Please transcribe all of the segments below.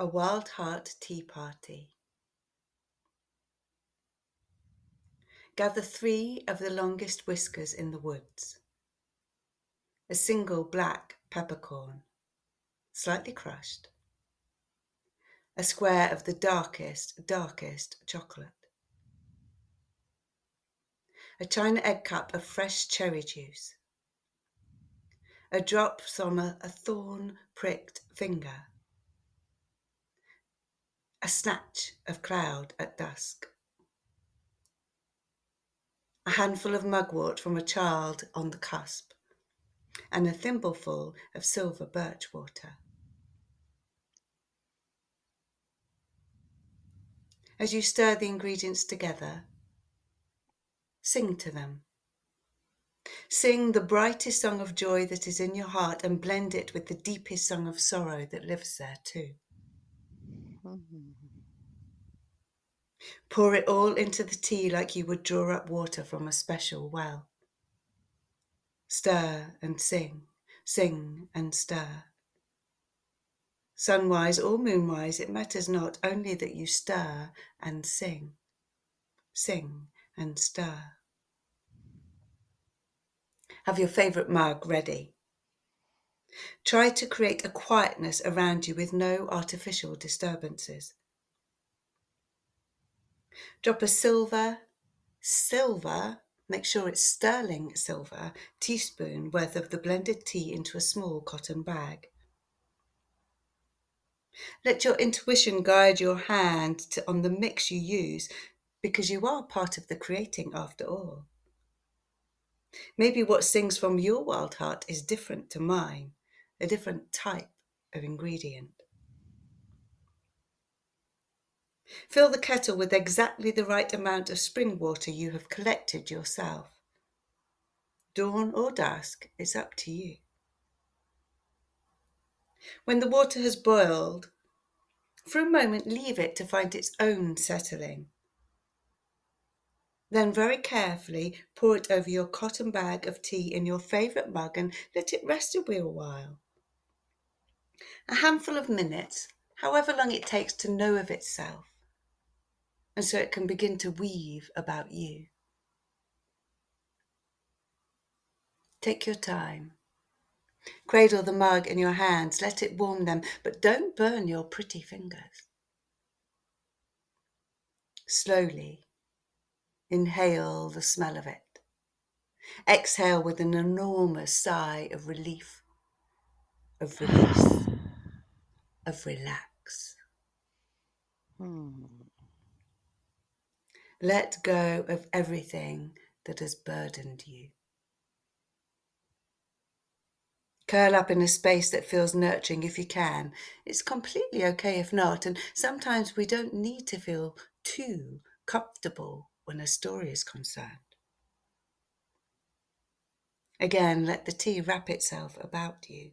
A Wild Heart Tea Party. Gather three of the longest whiskers in the woods. A single black peppercorn, slightly crushed. A square of the darkest, darkest chocolate. A china egg cup of fresh cherry juice. A drop from a, a thorn pricked finger a snatch of cloud at dusk. A handful of mugwort from a child on the cusp, and a thimbleful of silver birch water. As you stir the ingredients together, sing to them. Sing the brightest song of joy that is in your heart and blend it with the deepest song of sorrow that lives there too. Pour it all into the tea like you would draw up water from a special well. Stir and sing, sing and stir. Sunwise or moonwise, it matters not, only that you stir and sing, sing and stir. Have your favourite mug ready. Try to create a quietness around you with no artificial disturbances. Drop a silver, silver, make sure it's sterling silver, teaspoon worth of the blended tea into a small cotton bag. Let your intuition guide your hand to, on the mix you use because you are part of the creating after all. Maybe what sings from your wild heart is different to mine a different type of ingredient. Fill the kettle with exactly the right amount of spring water you have collected yourself. Dawn or dusk, it's up to you. When the water has boiled, for a moment leave it to find its own settling. Then very carefully pour it over your cotton bag of tea in your favourite mug and let it rest a wee while a handful of minutes, however long it takes to know of itself, and so it can begin to weave about you. Take your time. Cradle the mug in your hands, let it warm them, but don't burn your pretty fingers. Slowly inhale the smell of it. Exhale with an enormous sigh of relief, of release of relax. Hmm. Let go of everything that has burdened you. Curl up in a space that feels nurturing if you can. It's completely okay if not, and sometimes we don't need to feel too comfortable when a story is concerned. Again, let the tea wrap itself about you.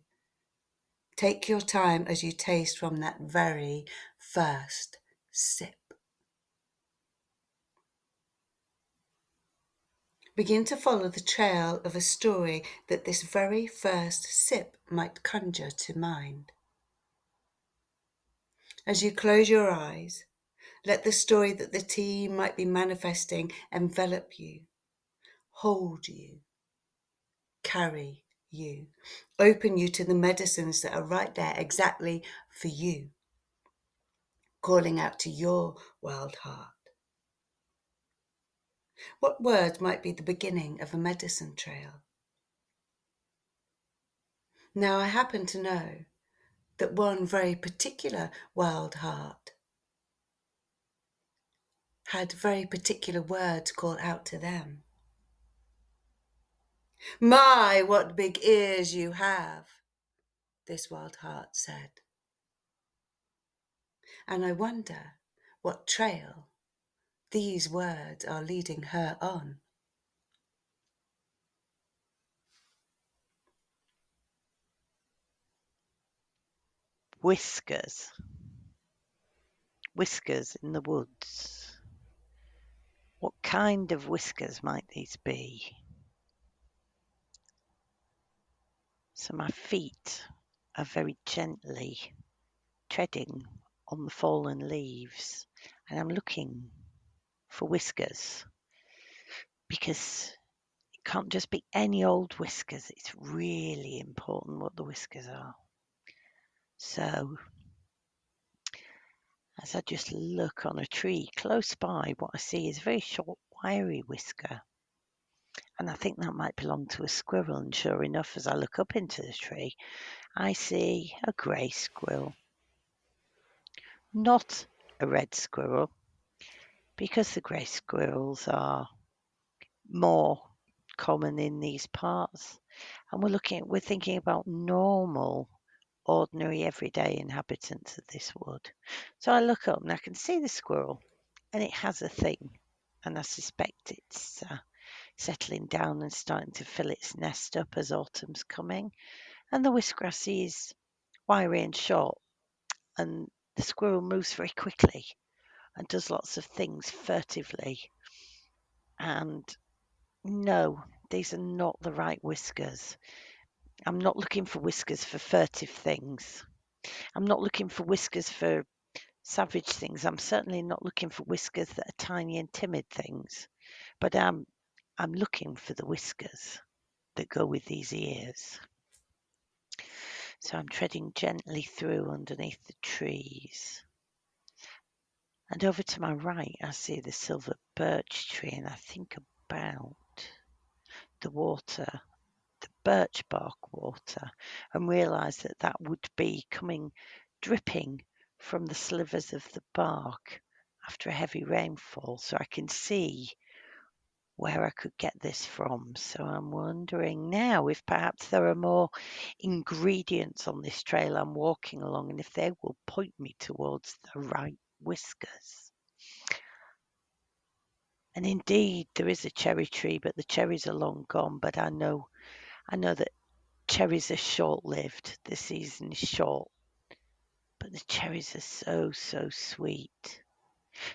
Take your time as you taste from that very first sip. Begin to follow the trail of a story that this very first sip might conjure to mind. As you close your eyes, let the story that the tea might be manifesting envelop you, hold you, carry you, open you to the medicines that are right there exactly for you, calling out to your wild heart. What word might be the beginning of a medicine trail? Now, I happen to know that one very particular wild heart had very particular words called out to them. My, what big ears you have, this wild heart said. And I wonder what trail these words are leading her on. Whiskers. Whiskers in the woods. What kind of whiskers might these be? So my feet are very gently treading on the fallen leaves and I'm looking for whiskers because it can't just be any old whiskers. It's really important what the whiskers are. So as I just look on a tree close by, what I see is a very short, wiry whisker. And I think that might belong to a squirrel. And sure enough, as I look up into the tree, I see a grey squirrel. Not a red squirrel, because the grey squirrels are more common in these parts. And we're looking we're thinking about normal, ordinary, everyday inhabitants of this wood. So I look up and I can see the squirrel, and it has a thing, and I suspect it's uh, settling down and starting to fill its nest up as autumn's coming. And the see is wiry and short, and the squirrel moves very quickly and does lots of things furtively. And no, these are not the right whiskers. I'm not looking for whiskers for furtive things. I'm not looking for whiskers for savage things. I'm certainly not looking for whiskers that are tiny and timid things. But I'm I'm looking for the whiskers that go with these ears. So I'm treading gently through underneath the trees. And over to my right, I see the silver birch tree, and I think about the water, the birch bark water, and realise that that would be coming dripping from the slivers of the bark after a heavy rainfall. So I can see where I could get this from. So I'm wondering now if perhaps there are more ingredients on this trail I'm walking along and if they will point me towards the right whiskers. And indeed there is a cherry tree, but the cherries are long gone. But I know I know that cherries are short lived. The season is short. But the cherries are so, so sweet.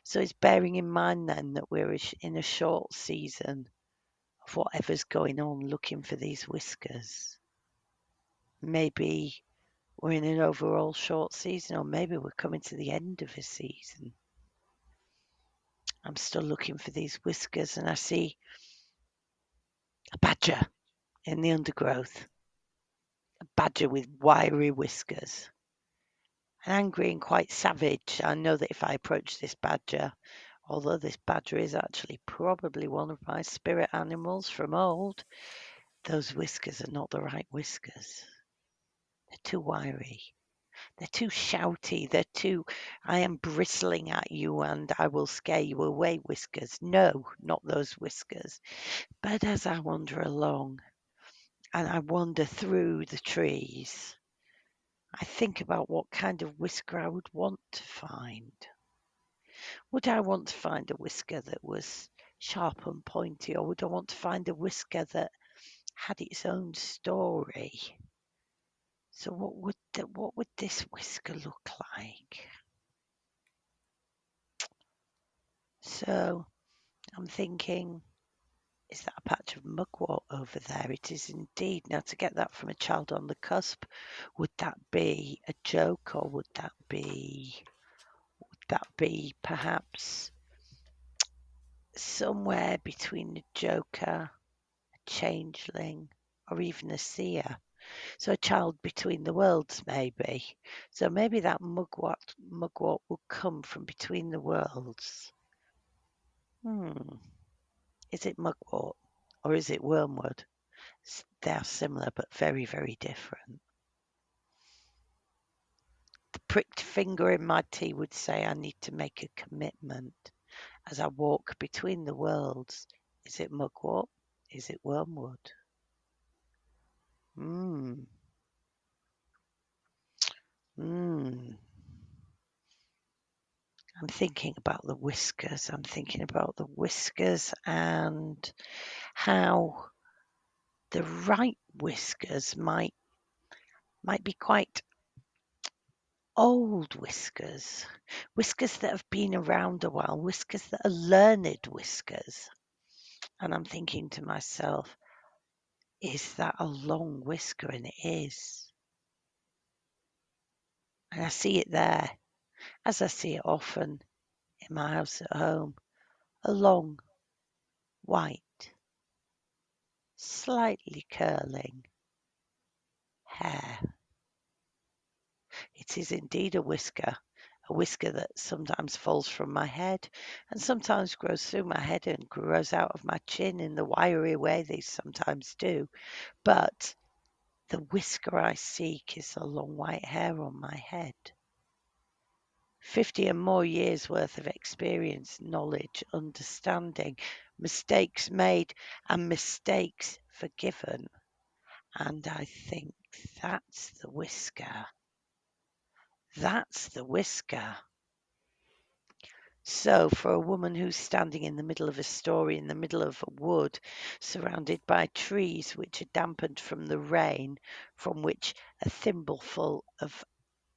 So it's bearing in mind then that we're in a short season of whatever's going on looking for these whiskers. Maybe we're in an overall short season, or maybe we're coming to the end of a season. I'm still looking for these whiskers, and I see a badger in the undergrowth. A badger with wiry whiskers angry and quite savage. I know that if I approach this badger, although this badger is actually probably one of my spirit animals from old, those whiskers are not the right whiskers. They're too wiry. They're too shouty. They're too, I am bristling at you and I will scare you away whiskers. No, not those whiskers. But as I wander along and I wander through the trees, I think about what kind of whisker I would want to find. Would I want to find a whisker that was sharp and pointy, or would I want to find a whisker that had its own story? So what would the, what would this whisker look like? So I'm thinking is that a patch of mugwort over there? It is indeed. Now, to get that from a child on the cusp, would that be a joke or would that be would that be perhaps somewhere between a joker, a changeling, or even a seer? So a child between the worlds, maybe. So maybe that mugwort mugwort will come from between the worlds. Hmm. Is it mugwort or is it wormwood? They are similar but very, very different. The pricked finger in my tea would say I need to make a commitment as I walk between the worlds. Is it mugwort? Is it wormwood? Mmm. Mmm. I'm thinking about the whiskers. I'm thinking about the whiskers and how the right whiskers might might be quite old whiskers, whiskers that have been around a while, whiskers that are learned whiskers. And I'm thinking to myself, is that a long whisker? And it is. And I see it there. as I see it often in my house at home, a long, white, slightly curling hair. It is indeed a whisker, a whisker that sometimes falls from my head and sometimes grows through my head and grows out of my chin in the wiry way they sometimes do. But the whisker I seek is the long white hair on my head. 50 and more years worth of experience, knowledge, understanding, mistakes made and mistakes forgiven. And I think that's the whisker. That's the whisker. So, for a woman who's standing in the middle of a story, in the middle of a wood, surrounded by trees which are dampened from the rain, from which a thimbleful of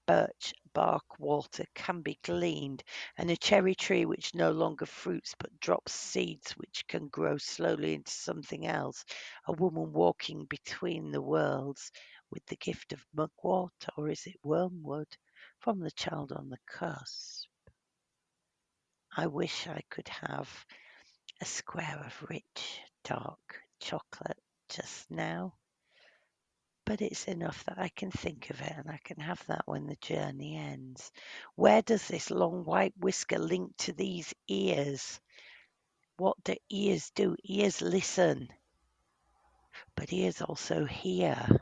birch bark water can be gleaned, and a cherry tree which no longer fruits but drops seeds which can grow slowly into something else, a woman walking between the worlds with the gift of mugwort, or is it wormwood, from the child on the cusp. I wish I could have a square of rich, dark chocolate just now, but it's enough that I can think of it and I can have that when the journey ends. Where does this long white whisker link to these ears? What do ears do? Ears listen, but ears also hear.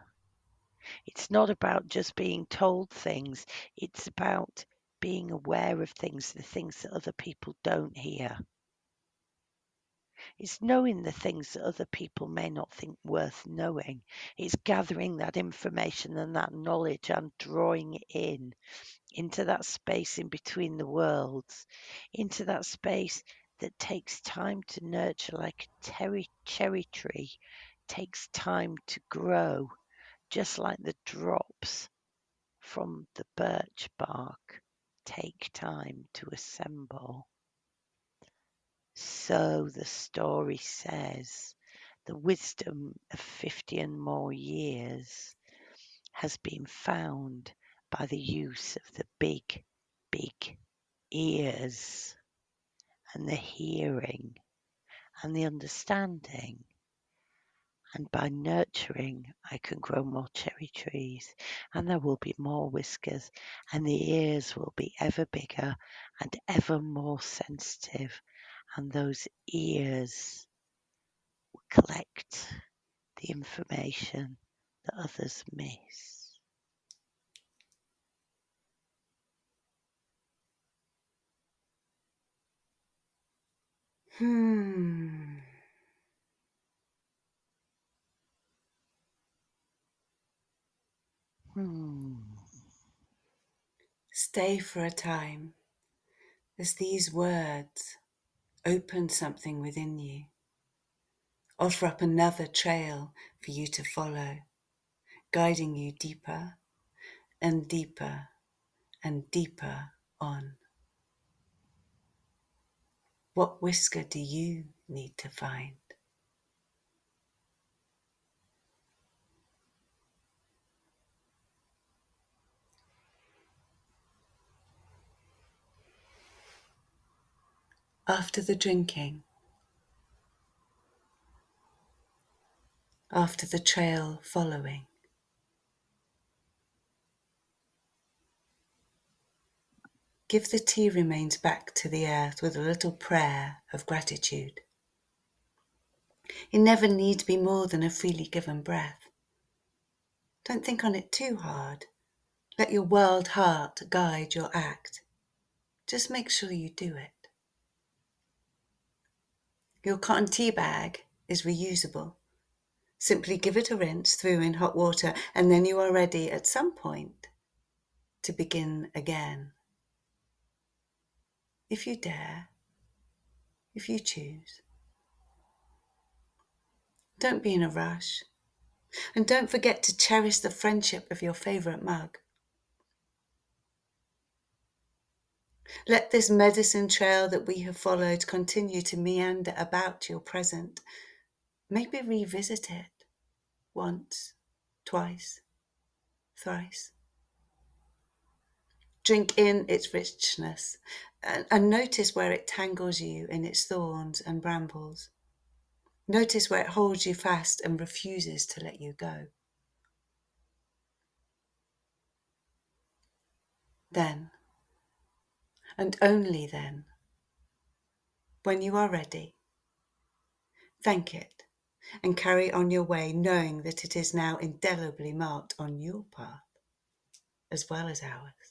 It's not about just being told things, it's about being aware of things, the things that other people don't hear. It's knowing the things that other people may not think worth knowing. It's gathering that information and that knowledge and drawing it in into that space in between the worlds, into that space that takes time to nurture like a cherry, cherry tree takes time to grow, just like the drops from the birch bark take time to assemble. So the story says the wisdom of 50 and more years has been found by the use of the big, big ears and the hearing and the understanding and by nurturing I can grow more cherry trees and there will be more whiskers and the ears will be ever bigger and ever more sensitive and those ears will collect the information that others miss. Hmm. Stay for a time as these words open something within you. Offer up another trail for you to follow, guiding you deeper and deeper and deeper on. What whisker do you need to find? After the drinking, after the trail following. Give the tea remains back to the earth with a little prayer of gratitude. It never need be more than a freely given breath. Don't think on it too hard. Let your world heart guide your act. Just make sure you do it. Your cotton tea bag is reusable. Simply give it a rinse through in hot water, and then you are ready at some point to begin again. If you dare, if you choose. Don't be in a rush. And don't forget to cherish the friendship of your favourite mug. Let this medicine trail that we have followed continue to meander about your present. Maybe revisit it once, twice, thrice. Drink in its richness and, and notice where it tangles you in its thorns and brambles. Notice where it holds you fast and refuses to let you go. Then, and only then, when you are ready, thank it and carry on your way, knowing that it is now indelibly marked on your path as well as ours.